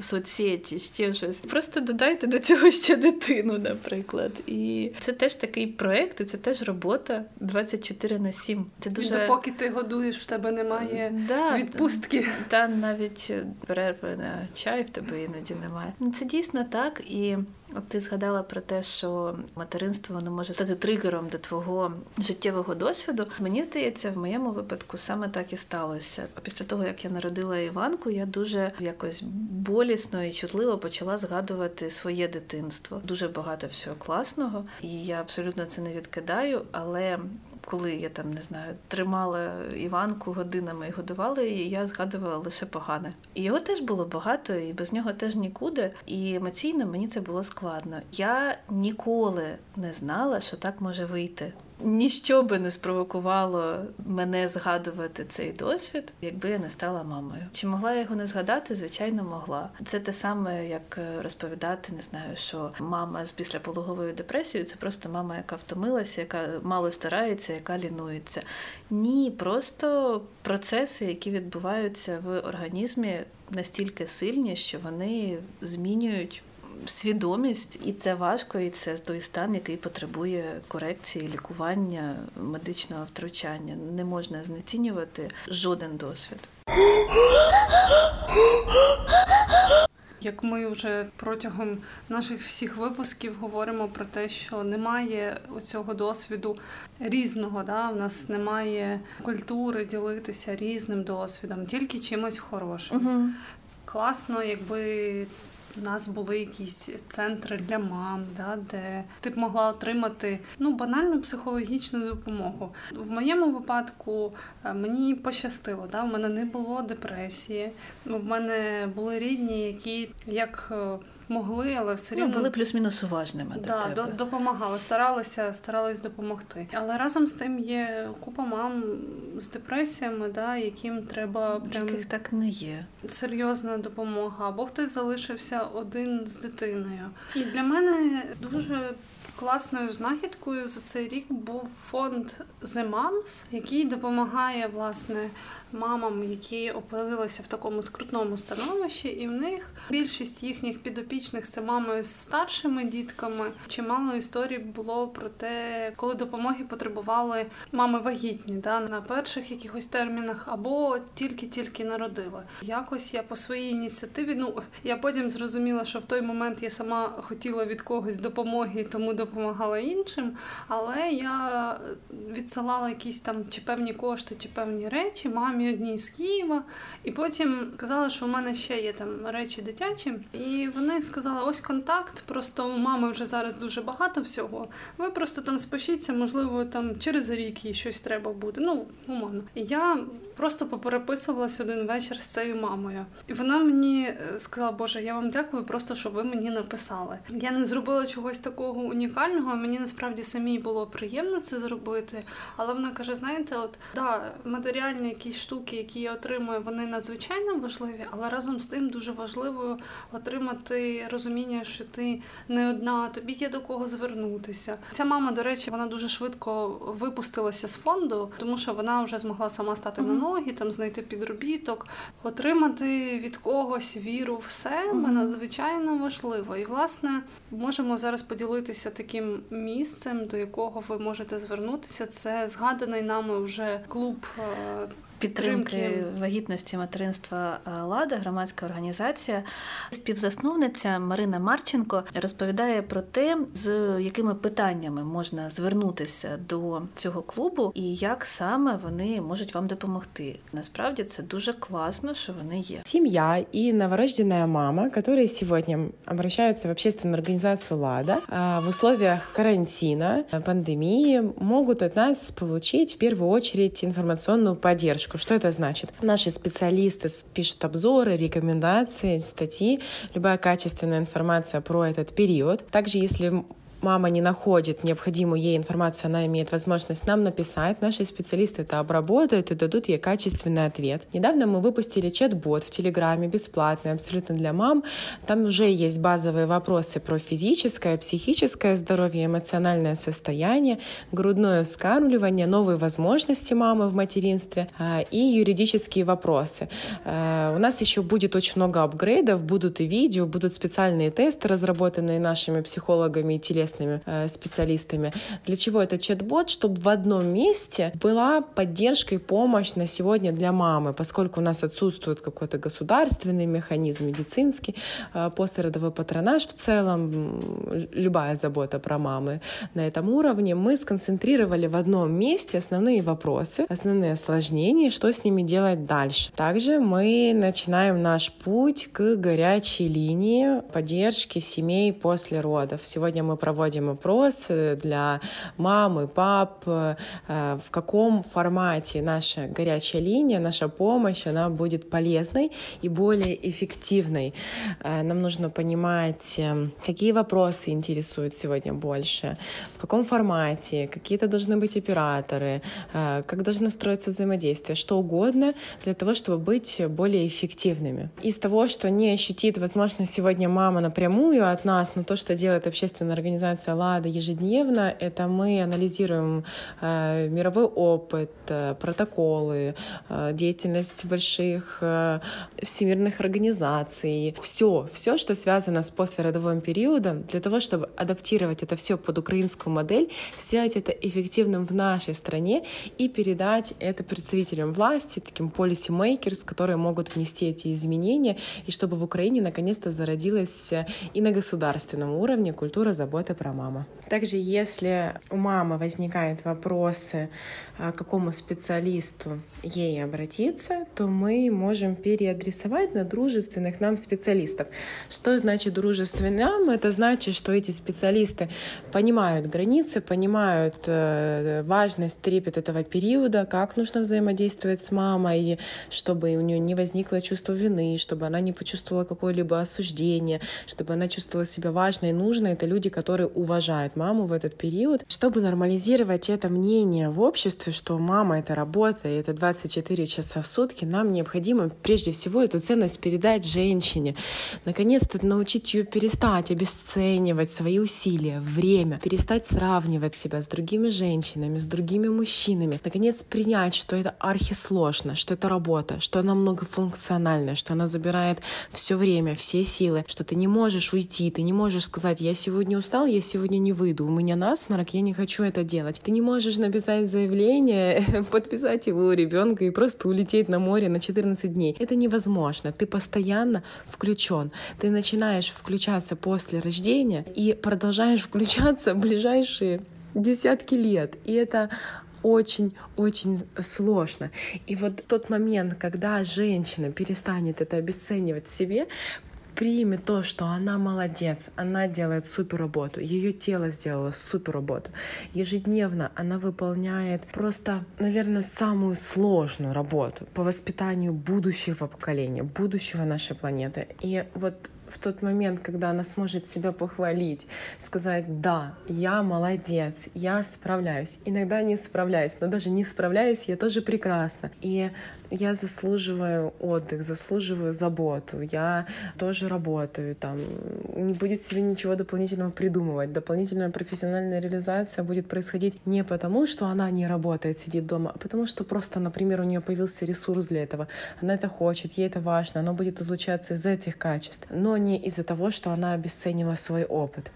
соцсеті, ще щось. Просто додайте до цього ще дитину, наприклад. І це теж такий проект, і це теж робота 24 на 7. Це дуже... І допоки ти годуєш, в тебе немає да, відпустки. Та навіть перерви на чай в тебе іноді немає. Ну, це дійсно так і. От ти згадала про те, що материнство воно може стати тригером до твого життєвого досвіду. Мені здається, в моєму випадку саме так і сталося. Після того, як я народила Іванку, я дуже якось болісно і чутливо почала згадувати своє дитинство. Дуже багато всього класного, і я абсолютно це не відкидаю, але коли я там не знаю, тримала Іванку годинами і годувала її, я згадувала лише погане. І його теж було багато, і без нього теж нікуди. І емоційно мені це було складно. Я ніколи не знала, що так може вийти. Ніщо би не спровокувало мене згадувати цей досвід, якби я не стала мамою. Чи могла я його не згадати? Звичайно, могла. Це те саме, як розповідати, не знаю, що мама з післяпологовою депресією це просто мама, яка втомилася, яка мало старається, яка лінується. Ні, просто процеси, які відбуваються в організмі, настільки сильні, що вони змінюють свідомість, і це важко, і це той стан, який потребує корекції, лікування, медичного втручання. Не можна знецінювати жоден досвід. Як ми вже протягом наших всіх випусків говоримо про те, що немає цього досвіду різного, да? у нас немає культури ділитися різним досвідом, тільки чимось хорошим. Угу. Класно, якби у нас були якісь центри для мам, да, де ти б могла отримати ну банальну психологічну допомогу. В моєму випадку е, мені пощастило. Да, В мене не було депресії. В мене були рідні, які як е, могли, але все рівно ну, були плюс-мінус уважними. Да, до тебе. допомагали, старалися, старались допомогти. Але разом з тим є купа мам з депресіями, да, яким треба прям яких так не є. Серйозна допомога, або хтось залишився один з дитиною. І для мене дуже класною знахідкою за цей рік був фонд The Moms, який допомагає власне мамам, які опинилися в такому скрутному становищі, і в них більшість їхніх підопічних це мами з старшими дітками. Чимало історій було про те, коли допомоги потребували мами вагітні, да, на перших якихось термінах, або тільки-тільки народили. Якось я по своїй ініціативі, ну я потім зрозуміла, що в той момент я сама хотіла від когось допомоги, тому допомагала іншим. Але я відсилала якісь там чи певні кошти, чи певні речі мамі мамі одній з Києва, і потім казали, що у мене ще є там речі дитячі. І вони сказали: ось контакт. Просто у мами вже зараз дуже багато всього. Ви просто там спишіться, можливо, там через рік їй щось треба буде. Ну, умовно. І я просто попереписувалась один вечір з цією мамою. І вона мені е, сказала, Боже, я вам дякую, просто що ви мені написали. Я не зробила чогось такого унікального. Мені насправді самій було приємно це зробити. Але вона каже: знаєте, от да, матеріальні якісь штуки, які я отримую, вони надзвичайно важливі, але разом з тим дуже важливо отримати розуміння, що ти не одна, тобі є до кого звернутися. Ця мама, до речі, вона дуже швидко випустилася з фонду, тому що вона вже змогла сама стати mm-hmm. на ноги, там знайти підробіток, отримати від когось віру в себе mm-hmm. надзвичайно важливо. І власне можемо зараз поділитися таким місцем, до якого ви можете звернутися. Це згаданий нами вже клуб підтримки вагітності материнства е, Лада, громадська організація. Співзасновниця Марина Марченко розповідає про те, з якими питаннями можна звернутися до цього клубу і як саме вони можуть вам допомогти. Насправді це дуже класно, що вони є. Сім'я і новорожденная мама, которые сьогодні обращаются в общественную организацию «Лада» в условиях карантина, пандемии, могут от нас получить в первую очередь информационную поддержку поддержку. Что это значит? Наши специалисты пишут обзоры, рекомендации, статьи, любая качественная информация про этот период. Также, если мама не находит необходимую ей информацию, она имеет возможность нам написать. Наши специалисты это обработают и дадут ей качественный ответ. Недавно мы выпустили чат-бот в Телеграме, бесплатный, абсолютно для мам. Там уже есть базовые вопросы про физическое, психическое здоровье, эмоциональное состояние, грудное вскармливание, новые возможности мамы в материнстве а, и юридические вопросы. А, у нас еще будет очень много апгрейдов, будут и видео, будут специальные тесты, разработанные нашими психологами и телесными известными э, специалистами. Для чего этот чат-бот? Чтобы в одном месте была поддержка и помощь на сегодня для мамы, поскольку у нас отсутствует какой-то государственный механизм, медицинский, э, послеродовой патронаж в целом, любая забота про мамы на этом уровне, мы сконцентрировали в одном месте основные вопросы, основные осложнения, что с ними делать дальше. Также мы начинаем наш путь к горячей линии поддержки семей после родов. Сегодня мы проводим проводим опрос для мам и пап, э, в каком формате наша горячая линия, наша помощь, она будет полезной и более эффективной. Э, нам нужно понимать, э, какие вопросы интересуют сегодня больше, в каком формате, какие-то должны быть операторы, как должно строиться взаимодействие, что угодно для того, чтобы быть более эффективными. Из того, что не ощутит, возможно, сегодня мама напрямую от нас, но то, что делает общественная организация, организация «Лада» ежедневно, это мы анализируем э, мировой опыт, э, протоколы, э, деятельность больших э, всемирных организаций, все, все, что связано с послеродовым периодом, для того, чтобы адаптировать это все под украинскую модель, сделать это эффективным в нашей стране и передать это представителям власти, таким policy-makers, которые могут внести эти изменения, и чтобы в Украине наконец-то зародилась и на государственном уровне культура заботы про маму. Также, если у мамы возникают вопросы, к какому специалисту ей обратиться, то мы можем переадресовать на дружественных нам специалистов. Что значит дружественным? Это значит, что эти специалисты понимают границы, понимают э, важность, трепет этого периода, как нужно взаимодействовать с мамой, чтобы у нее не возникло чувство вины, чтобы она не почувствовала какое-либо осуждение, чтобы она чувствовала себя важной и нужной. Это люди, которые уважают маму в этот период, чтобы нормализировать это мнение в обществе, что мама — это работа, и это 24 часа в сутки, нам необходимо прежде всего эту ценность передать женщине. Наконец-то научить ее перестать обесценивать свои усилия, время, перестать сравнивать себя с другими женщинами, с другими мужчинами. Наконец принять, что это архисложно, что это работа, что она многофункциональная, что она забирает все время, все силы, что ты не можешь уйти, ты не можешь сказать, я сегодня устал, я сегодня не выйду, у меня насморк, я не хочу это делать. Ты не можешь написать заявление, подписать его у ребенка и просто улететь на море на 14 дней. Это невозможно. Ты постоянно включен. Ты начинаешь включаться после рождения и продолжаешь включаться в ближайшие десятки лет. И это очень-очень сложно. И вот тот момент, когда женщина перестанет это обесценивать себе, примет то, что она молодец, она делает супер работу, ее тело сделало супер работу. Ежедневно она выполняет просто, наверное, самую сложную работу по воспитанию будущего поколения, будущего нашей планеты. И вот в тот момент, когда она сможет себя похвалить, сказать, да, я молодец, я справляюсь. Иногда не справляюсь, но даже не справляюсь, я тоже прекрасна. И я заслуживаю отдых, заслуживаю заботу, я тоже работаю, там, не будет себе ничего дополнительного придумывать. Дополнительная профессиональная реализация будет происходить не потому, что она не работает, сидит дома, а потому что просто, например, у нее появился ресурс для этого. Она это хочет, ей это важно, оно будет излучаться из этих качеств, но не из-за того, что она обесценила свой опыт.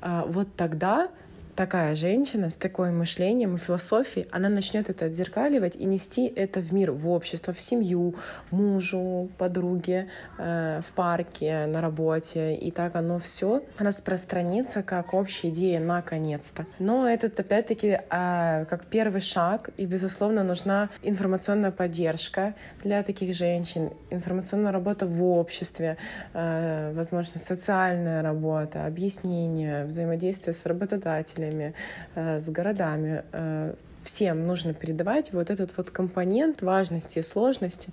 А вот тогда такая женщина с таким мышлением и философией, она начнет это отзеркаливать и нести это в мир, в общество, в семью, мужу, подруге, э, в парке, на работе. И так оно все распространится как общая идея наконец-то. Но этот опять-таки э, как первый шаг, и, безусловно, нужна информационная поддержка для таких женщин, информационная работа в обществе, э, возможно, социальная работа, объяснение, взаимодействие с работодателем, родителями, э, с городами, э, всем нужно передавать вот этот вот компонент важности сложности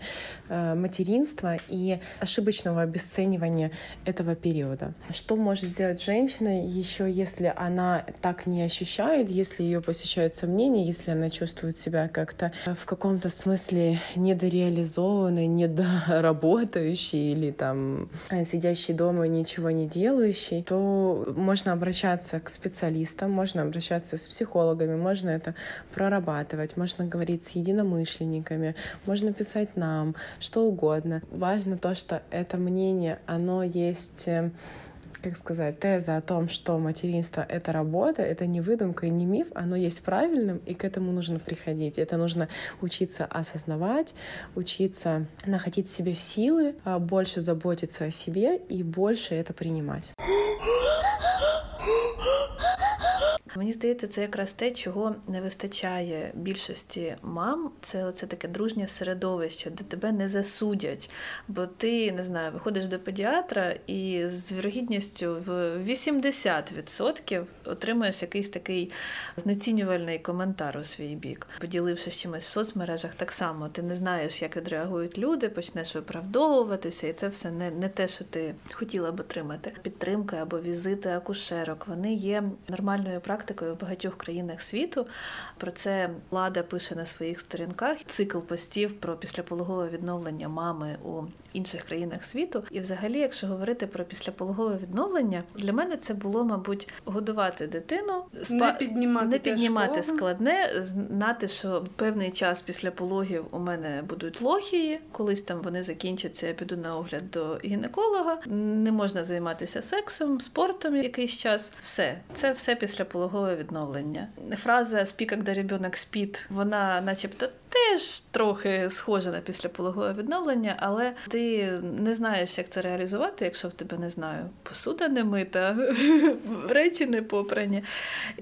э, материнства и ошибочного обесценивания этого периода. Что может сделать женщина еще, если она так не ощущает, если ее посещают сомнения, если она чувствует себя как-то в каком-то смысле недореализованной, недоработающей или там сидящей дома и ничего не делающей, то можно обращаться к специалистам, можно обращаться с психологами, можно это прорабатывать, можно говорить с единомышленниками, можно писать нам, что угодно. Важно то, что это мнение, оно есть э, как сказать, теза о том, что материнство — это работа, это не выдумка и не миф, оно есть правильным, и к этому нужно приходить. Это нужно учиться осознавать, учиться находить в себе силы, а больше заботиться о себе и больше это принимать. Мені здається, це якраз те, чого не вистачає більшості мам. Це оце таке дружнє середовище, де тебе не засудять. Бо ти не знаю, виходиш до педіатра і з вірогідністю в 80% отримуєш якийсь такий знецінювальний коментар у свій бік, поділившись чимось в соцмережах, так само ти не знаєш, як відреагують люди, почнеш виправдовуватися, і це все не, не те, що ти хотіла б отримати. Підтримка або візити акушерок. Вони є нормальною практикою практикою в багатьох країнах світу. Про це влада пише на своїх сторінках. Цикл постів про післяпологове відновлення мами у інших країнах світу. І, взагалі, якщо говорити про післяпологове відновлення, для мене це було, мабуть, годувати дитину, спа... не піднімати, не піднімати складне, знати, що певний час після пологів у мене будуть лохії, колись там вони закінчаться, я піду на огляд до гінеколога. Не можна займатися сексом, спортом якийсь час. Все це все після пологового пологове відновлення. Фраза «спі, коли ребенок спить», вона, начебто, теж трохи схожа на післяпологове відновлення, але ти не знаєш, як це реалізувати, якщо в тебе не знаю, посуда не мита, речі не попрані.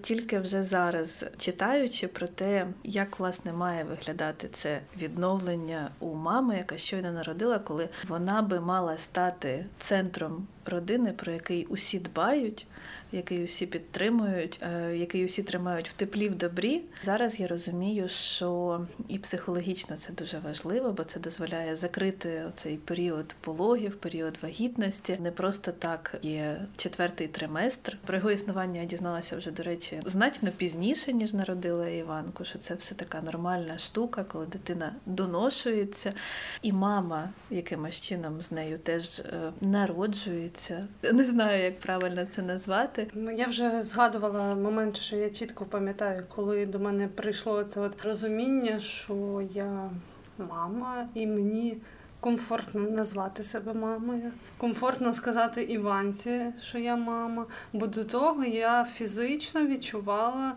Тільки вже зараз читаючи про те, як власне має виглядати це відновлення у мами, яка щойно народила, коли вона би мала стати центром родини, про який усі дбають який усі підтримують, е, який усі тримають в теплі в добрі. Зараз я розумію, що і психологічно це дуже важливо, бо це дозволяє закрити цей період пологів, період вагітності. Не просто так є четвертий триместр. Про його існування я дізналася вже, до речі, значно пізніше ніж народила Іванку. Що це все така нормальна штука, коли дитина доношується, і мама якимось чином з нею теж е, народжується. Не знаю, як правильно це назвати. Ну я вже згадувала момент, що я чітко пам'ятаю, коли до мене прийшло це от розуміння, що я мама, і мені комфортно назвати себе мамою, комфортно сказати Іванці, що я мама. Бо до того я фізично відчувала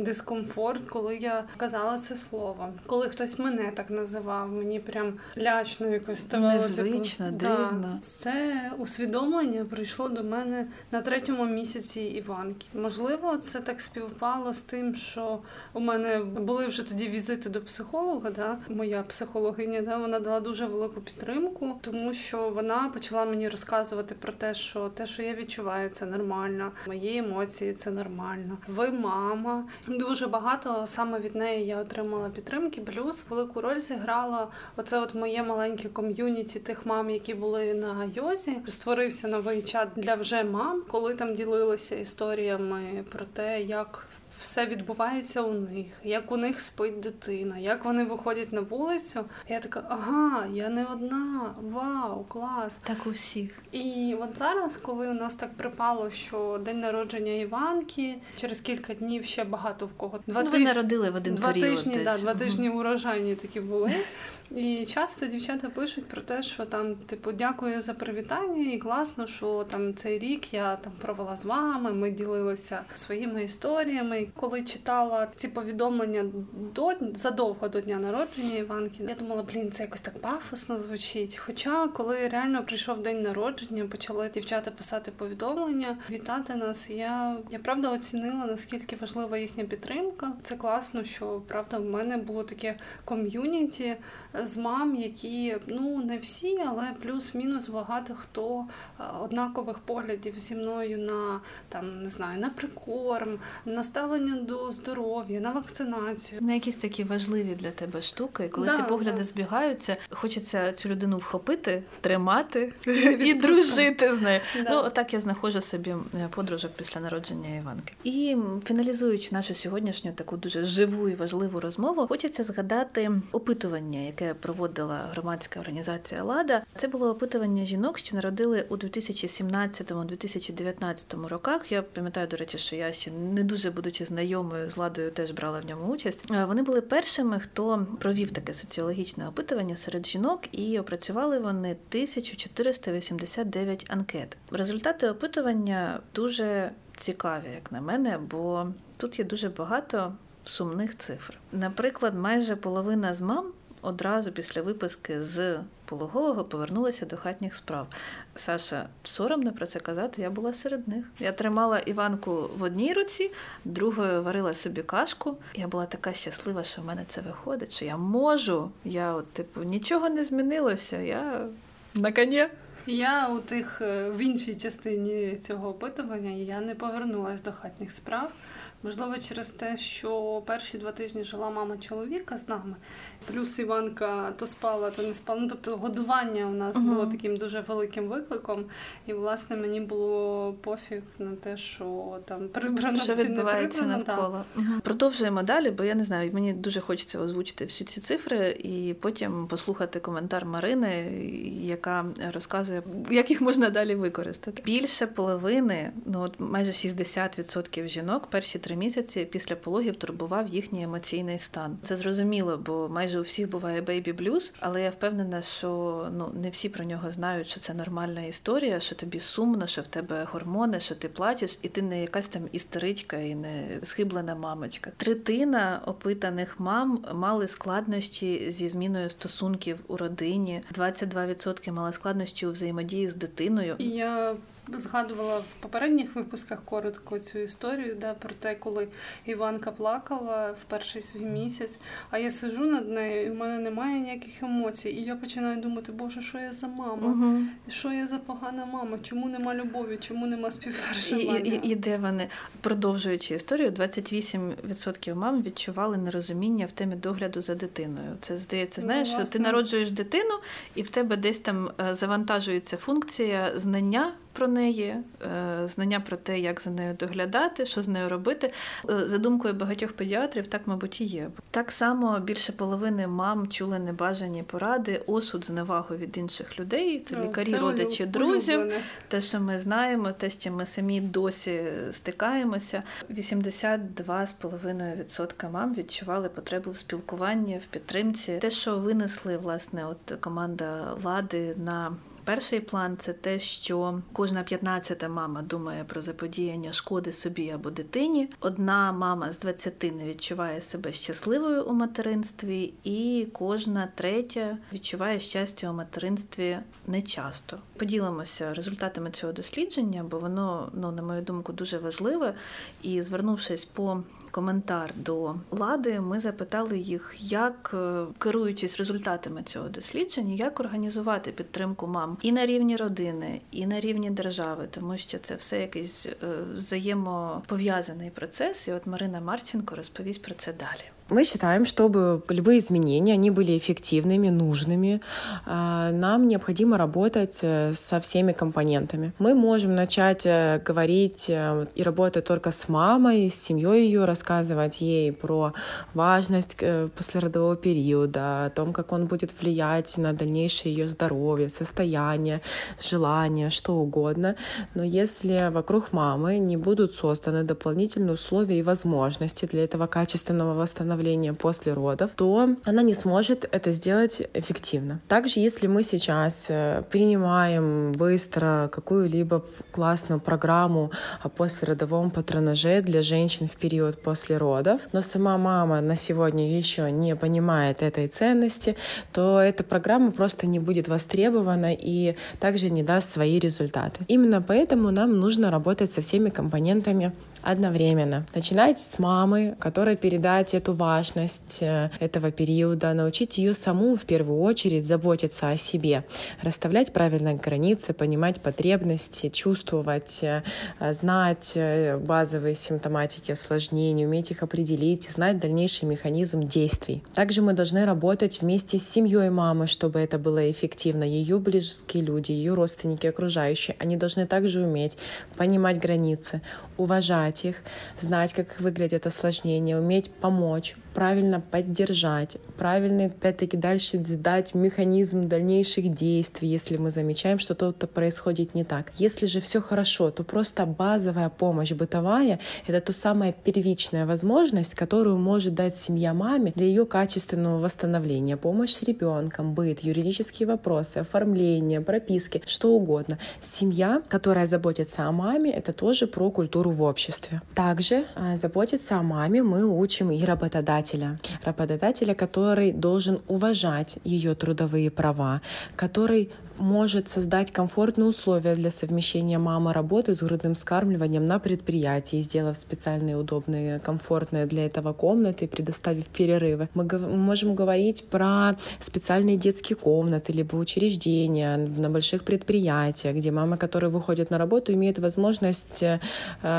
дискомфорт, коли я казала це слово. Коли хтось мене так називав, мені прям лячно якось ставало типу, Незвично, типу, дивно. Да. Це усвідомлення прийшло до мене на третьому місяці Іванки. Можливо, це так співпало з тим, що у мене були вже тоді візити до психолога. Да? Моя психологиня да? вона дала дуже велику підтримку, тому що вона почала мені розказувати про те, що те, що я відчуваю, це нормально. Мої емоції це нормально. Ви мама, Дуже багато саме від неї я отримала підтримки. Плюс велику роль зіграла оце от моє маленьке ком'юніті тих мам, які були на йозі. Створився новий чат для вже мам, коли там ділилися історіями про те, як все відбувається у них, як у них спить дитина, як вони виходять на вулицю. Я така, ага, я не одна, вау, клас. Так у всіх. І от зараз, коли у нас так припало, що день народження Іванки, через кілька днів ще багато в кого два ну, тижні, ви народили в один два період тижні, десь. Да, два тижні урожайні такі були. І часто дівчата пишуть про те, що там, типу, дякую за привітання, і класно, що там цей рік я там провела з вами. Ми ділилися своїми історіями. Коли читала ці повідомлення до задовго до дня народження Іванки, я думала, блін, це якось так пафосно звучить. Хоча, коли реально прийшов день народження, почали дівчата писати повідомлення, вітати нас. Я я правда оцінила наскільки важлива їхня підтримка. Це класно, що правда в мене було таке ком'юніті з мам, які ну не всі, але плюс-мінус багато хто е, однакових поглядів зі мною на там не знаю на прикорм, на ставлення до здоров'я, на вакцинацію. На якісь такі важливі для тебе штуки, коли да, ці погляди да. збігаються, хочеться цю людину вхопити, тримати і дружити з нею. Да. Ну так я знаходжу собі е, подружок після народження Іванки. І фіналізуючи нашу сьогоднішню таку дуже живу і важливу розмову, хочеться згадати опитування, яке проводила громадська організація Лада. Це було опитування жінок, що народили у 2017-2019 роках. Я пам'ятаю, до речі, що я ще не дуже будучи знайомою з ладою, теж брала в ньому участь. Вони були першими, хто провів таке соціологічне опитування серед жінок, і опрацювали вони 1489 анкет. Результати опитування дуже цікаві, як на мене, бо тут є дуже багато сумних цифр. Наприклад, майже половина з мам одразу після виписки з пологового повернулася до хатніх справ. Саша, соромно про це казати, я була серед них. Я тримала Іванку в одній руці, другою варила собі кашку. Я була така щаслива, що в мене це виходить, що я можу. Я, от, типу, нічого не змінилося. Я на коні. Я у тих е, в іншій частині цього опитування я не повернулася до хатніх справ. Можливо, через те, що перші два тижні жила мама чоловіка з нами, плюс Іванка то спала, то не спала. Ну, тобто годування у нас uh-huh. було таким дуже великим викликом. І, власне, мені було пофіг на те, що там прибрано що чи відбувається не прибрано. навколо. Uh-huh. Продовжуємо далі, бо я не знаю, мені дуже хочеться озвучити всі ці цифри і потім послухати коментар Марини, яка розказує, як їх можна далі використати. Більше половини, ну от майже 60% жінок перші три місяці після пологів турбував їхній емоційний стан. Це зрозуміло, бо майже у всіх буває бейбі блюз, але я впевнена, що ну не всі про нього знають, що це нормальна історія, що тобі сумно, що в тебе гормони, що ти плачеш, і ти не якась там істеричка і не схиблена мамочка. Третина опитаних мам мали складнощі зі зміною стосунків у родині, 22% мали складнощі у взаємодії з дитиною. Я згадувала в попередніх випусках коротко цю історію, да, про те, коли Іванка плакала в перший свій місяць, а я сижу над нею, і в мене немає ніяких емоцій. І я починаю думати, боже, що я за мама? Угу. Що я за погана мама? Чому нема любові? Чому нема співпереживання? І, і, і де вони, продовжуючи історію, 28% мам відчували нерозуміння в темі догляду за дитиною. Це здається, знаєш, ну, що ти народжуєш дитину, і в тебе десь там е, завантажується функція знання про неї, е, знання про те, як за нею доглядати, що з нею робити. Е, за думкою багатьох педіатрів, так, мабуть, і є. Так само більше половини мам чули небажані поради, осуд, зневагу від інших людей. Це лікарі, це родичі, друзів. Те, що ми знаємо, те, що ми самі досі стикаємося. 82,5% мам відчували потребу в спілкуванні, в підтримці. Те, що винесли власне, от команда лади на Перший план це те, що кожна 15-та мама думає про заподіяння шкоди собі або дитині. Одна мама з 20 не відчуває себе щасливою у материнстві, і кожна третя відчуває щастя у материнстві нечасто. Поділимося результатами цього дослідження, бо воно, ну на мою думку, дуже важливе. І звернувшись по коментар до лади, ми запитали їх, як е, керуючись результатами цього дослідження, як організувати підтримку мам і на рівні родини, і на рівні держави, тому що це все якийсь е, взаємопов'язаний процес. І от Марина Марченко розповість про це далі. Мы считаем, чтобы любые изменения, они были эффективными, нужными. А, нам необходимо работать э, со всеми компонентами. Мы можем начать э, говорить э, и работать только с мамой, с семьей ее, рассказывать ей про важность послеродового периода, о том, как он будет влиять на дальнейшее ее здоровье, состояние, желание, что угодно. Но если вокруг мамы не будут созданы дополнительные условия и возможности для этого качественного восстановления, восстановления после родов, то она не сможет это сделать эффективно. Также, если мы сейчас э, принимаем быстро какую-либо классную программу о послеродовом патронаже для женщин в период после родов, но сама мама на сегодня еще не понимает этой ценности, то эта программа просто не будет востребована и также не даст свои результаты. Именно поэтому нам нужно работать со всеми компонентами одновременно. Начинать с мамы, которая передать эту важность э, этого периода, научить ее саму в первую очередь заботиться о себе, расставлять правильно границы, понимать потребности, чувствовать, э, знать э, базовые симптоматики осложнений, уметь их определить, знать дальнейший механизм действий. Также мы должны работать вместе с семьей мамы, чтобы это было эффективно. Ее близкие люди, ее родственники, окружающие, они должны также уметь понимать границы, уважать знать их, знать, как выглядят осложнения, уметь помочь, правильно поддержать, правильно, опять-таки, дальше дать механизм дальнейших действий, если мы замечаем, что что-то происходит не так. Если же все хорошо, то просто базовая помощь бытовая — это то самая первичная возможность, которую может дать семья маме для ее качественного восстановления. Помощь с ребенком, быт, юридические вопросы, оформление, прописки, что угодно. Семья, которая заботится о маме, это тоже про культуру в обществе. Также а, заботиться о маме мы учим и работодателей работодателя. Работодателя, который должен уважать ее трудовые права, который может создать комфортные условия для совмещения мамы работы с грудным скармливанием на предприятии, сделав специальные, удобные, комфортные для этого комнаты, предоставив перерывы. Мы можем говорить про специальные детские комнаты, либо учреждения на больших предприятиях, где мама, которая выходит на работу, имеет возможность, э,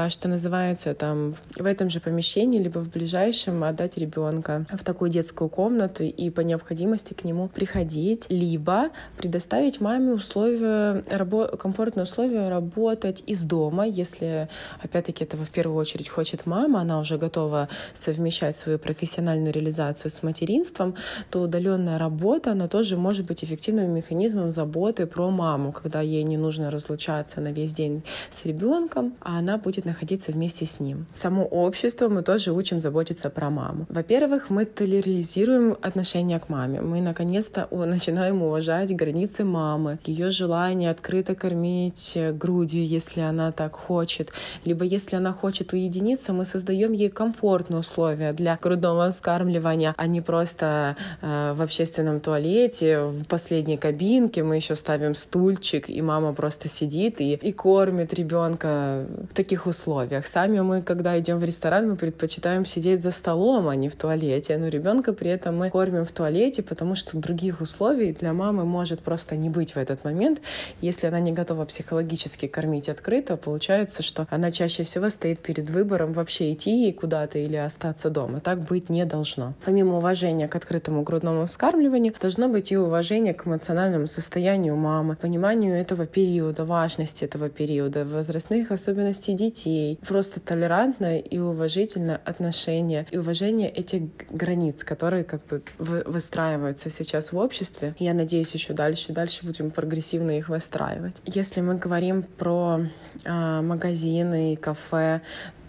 что называется, там, в этом же помещении, либо в ближайшем отдать ребенка в такую детскую комнату и по необходимости к нему приходить, либо предоставить маме маме условия, рабо- комфортные условия работать из дома, если, опять-таки, этого в первую очередь хочет мама, она уже готова совмещать свою профессиональную реализацию с материнством, то удаленная работа, она тоже может быть эффективным механизмом заботы про маму, когда ей не нужно разлучаться на весь день с ребенком, а она будет находиться вместе с ним. Само общество мы тоже учим заботиться про маму. Во-первых, мы толеризируем отношение к маме. Мы наконец-то начинаем уважать границы мамы, мамы, ее желание открыто кормить э, грудью, если она так хочет, либо если она хочет уединиться, мы создаем ей комфортные условия для грудного вскармливания, а не просто э, в общественном туалете, в последней кабинке мы еще ставим стульчик, и мама просто сидит и, и кормит ребенка в таких условиях. Сами мы, когда идем в ресторан, мы предпочитаем сидеть за столом, а не в туалете. Но ребенка при этом мы кормим в туалете, потому что других условий для мамы может просто не быть в этот момент. Если она не готова психологически кормить открыто, получается, что она чаще всего стоит перед выбором вообще идти ей куда-то или остаться дома. Так быть не должно. Помимо уважения к открытому грудному вскармливанию, должно быть и уважение к эмоциональному состоянию мамы, пониманию этого периода, важности этого периода, возрастных особенностей детей. Просто толерантное и уважительное отношение и уважение этих границ, которые как бы выстраиваются сейчас в обществе. Я надеюсь, еще дальше, дальше будем будем прогрессивно их выстраивать. Если мы говорим про э, магазины и кафе,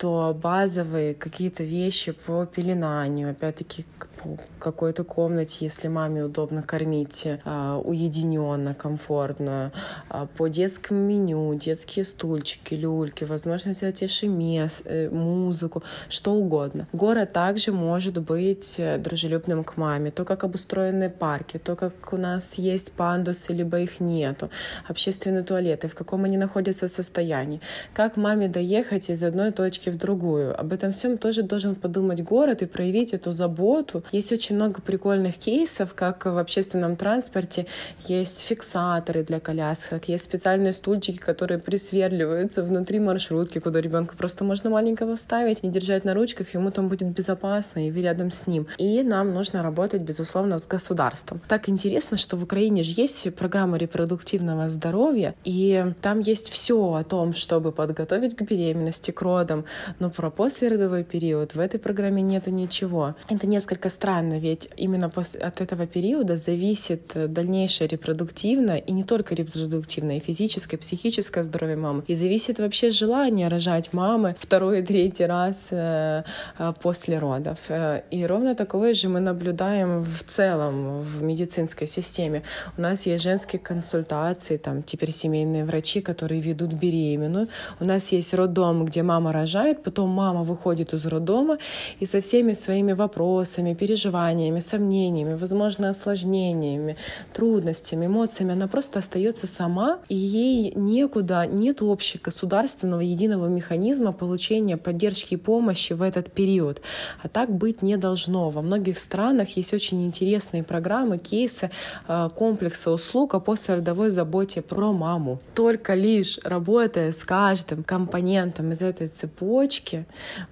то базовые какие-то вещи по пеленанию, опять-таки по какой-то комнате, если маме удобно кормить э, уединенно, комфортно, э, по детскому меню, детские стульчики, люльки, возможность затишиме, э, музыку, что угодно. Город также может быть дружелюбным к маме. То, как обустроены парки, то, как у нас есть пандусы, либо их нету, общественные туалеты, в каком они находятся состоянии, как маме доехать из одной точки в другую. Об этом всем тоже должен подумать город и проявить эту заботу. Есть очень много прикольных кейсов, как в общественном транспорте есть фиксаторы для колясок, есть специальные стульчики, которые присверливаются внутри маршрутки, куда ребенка просто можно маленького вставить, не держать на ручках, ему там будет безопасно, и вы рядом с ним. И нам нужно работать, безусловно, с государством. Так интересно, что в Украине же есть программа репродуктивного здоровья, и там есть все о том, чтобы подготовить к беременности, к родам, но про послеродовой период в этой программе нету ничего. Это несколько странно, ведь именно от этого периода зависит дальнейшее репродуктивное, и не только репродуктивное, и физическое, психическое здоровье мамы, и зависит вообще желание рожать мамы второй и третий раз э, э, после родов. Э, и ровно такое же мы наблюдаем в целом в медицинской системе. У нас есть женские консультации, там теперь семейные врачи, которые ведут беременную. У нас есть роддом, где мама рожает, потом мама выходит из роддома и со всеми своими вопросами, переживаниями, сомнениями, возможно, осложнениями, трудностями, эмоциями, она просто остается сама, и ей некуда, нет общего государственного единого механизма получения поддержки и помощи в этот период. А так быть не должно. Во многих странах есть очень интересные программы, кейсы э, комплекса услуг о послеродовой заботе про маму. Только лишь работая с каждым компонентом из этой цепочки,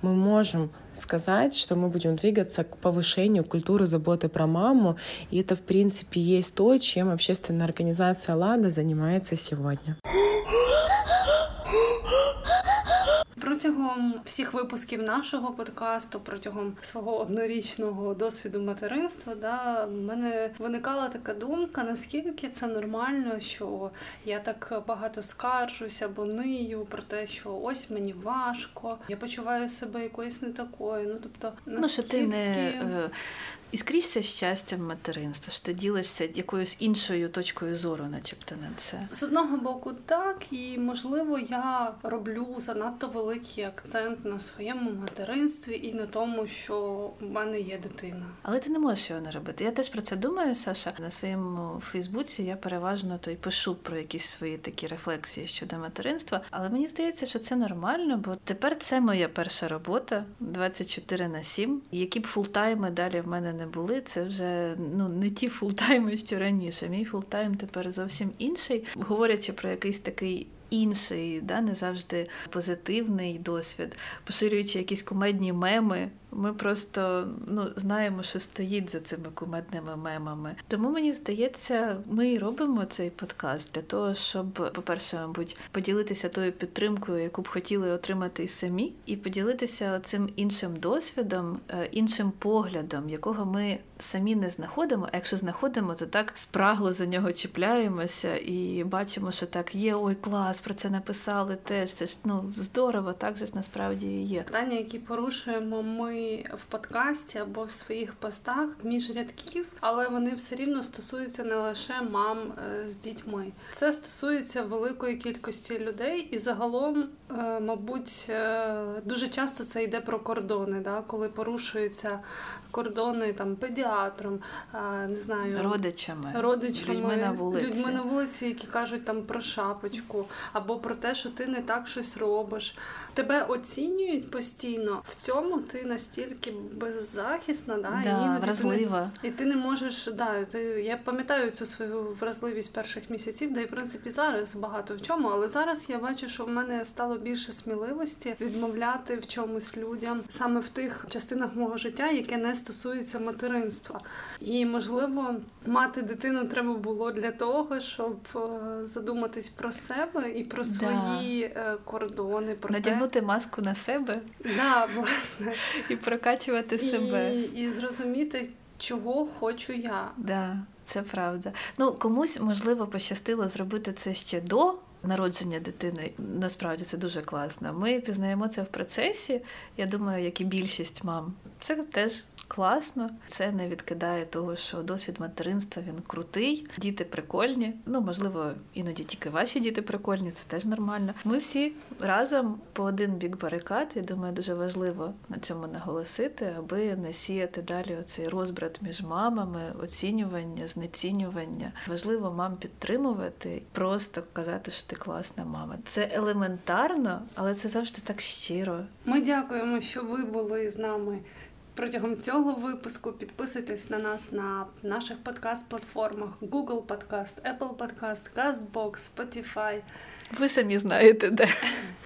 мы можем сказать, что мы будем двигаться к повышению культуры заботы про маму. И это, в принципе, есть то, чем общественная организация «Лада» занимается сегодня. Протягом всіх випусків нашого подкасту, протягом свого однорічного досвіду материнства, да, в мене виникала така думка, наскільки це нормально, що я так багато скаржуся або нию про те, що ось мені важко, я почуваю себе якоюсь не такою. Ну тобто, наскільки... ну що ти не е, іскрішся щастям материнства, що ти ділишся якоюсь іншою точкою зору, начебто на це. З одного боку, так, і можливо, я роблю занадто великий акцент на своєму материнстві і на тому, що в мене є дитина. Але ти не можеш його не робити. Я теж про це думаю, Саша. На своєму Фейсбуці я переважно то й пишу про якісь свої такі рефлексії щодо материнства. Але мені здається, що це нормально, бо тепер це моя перша робота 24 на 7. Які б full-time и далі в мене не були, це вже ну не ті full-time и, що раніше. Мій full-time тепер зовсім інший. Говорячи про якийсь такий інший, да, не завжди позитивний досвід, поширюючи якісь кумедні меми. Ми просто ну, знаємо, що стоїть за цими кумедними мемами. Тому мені здається, ми і робимо цей подкаст для того, щоб, по-перше, мабуть, поділитися тою підтримкою, яку б хотіли отримати і самі, і поділитися цим іншим досвідом, е, іншим поглядом, якого ми самі не знаходимо. А якщо знаходимо, то так спрагло за нього чіпляємося і бачимо, що так є ой, клас, про це написали теж. Це ж ну здорово, так же ж насправді і є. Питання, які порушуємо ми в подкасті або в своїх постах між рядків, але вони все рівно стосуються не лише мам е, з дітьми. Це стосується великої кількості людей, і загалом, е, мабуть, е, дуже часто це йде про кордони, да? коли порушуються кордони там педіатром, не знаю, родичами, родичами людьми на вулиці, людьми на вулиці, які кажуть там про шапочку, або про те, що ти не так щось робиш. Тебе оцінюють постійно. В цьому ти настільки беззахисна, да, да і вразлива. Ти не, і ти не можеш. Да, ти, Я пам'ятаю цю свою вразливість перших місяців, де і в принципі зараз багато в чому, але зараз я бачу, що в мене стало більше сміливості відмовляти в чомусь людям саме в тих частинах мого життя, яке не стосується материнства. І можливо, мати дитину треба було для того, щоб е, задуматись про себе і про свої да. Е, кордони. про Надягнути те. маску на себе да, власне. і прокачувати і, себе. І зрозуміти, чого хочу я. Да, Це правда. Ну комусь можливо пощастило зробити це ще до народження дитини. Насправді це дуже класно. Ми пізнаємо це в процесі. Я думаю, як і більшість мам. Це теж класно. Це не відкидає того, що досвід материнства він крутий, діти прикольні. Ну можливо, іноді тільки ваші діти прикольні, це теж нормально. Ми всі разом по один бік барикад. і думаю, дуже важливо на цьому наголосити, аби не сіяти далі оцей розбрат між мамами, оцінювання, знецінювання. Важливо мам підтримувати, просто казати, що ти класна мама. Це елементарно, але це завжди так щиро. Ми дякуємо, що ви були з нами. Протягом цього випуску підписуйтесь на нас на наших подкаст-платформах Google Podcast, Apple Podcast, CastBox, Spotify. Ви самі знаєте, де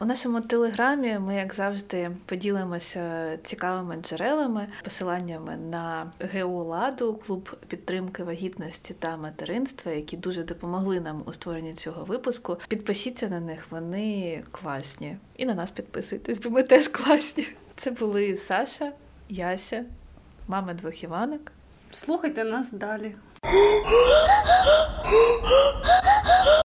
у нашому телеграмі. Ми, як завжди, поділимося цікавими джерелами, посиланнями на Геоладу, клуб підтримки вагітності та материнства, які дуже допомогли нам у створенні цього випуску. Підпишіться на них, вони класні. І на нас підписуйтесь, бо ми теж класні. Це були Саша, Яся, мама двох Іванок. Слухайте нас далі.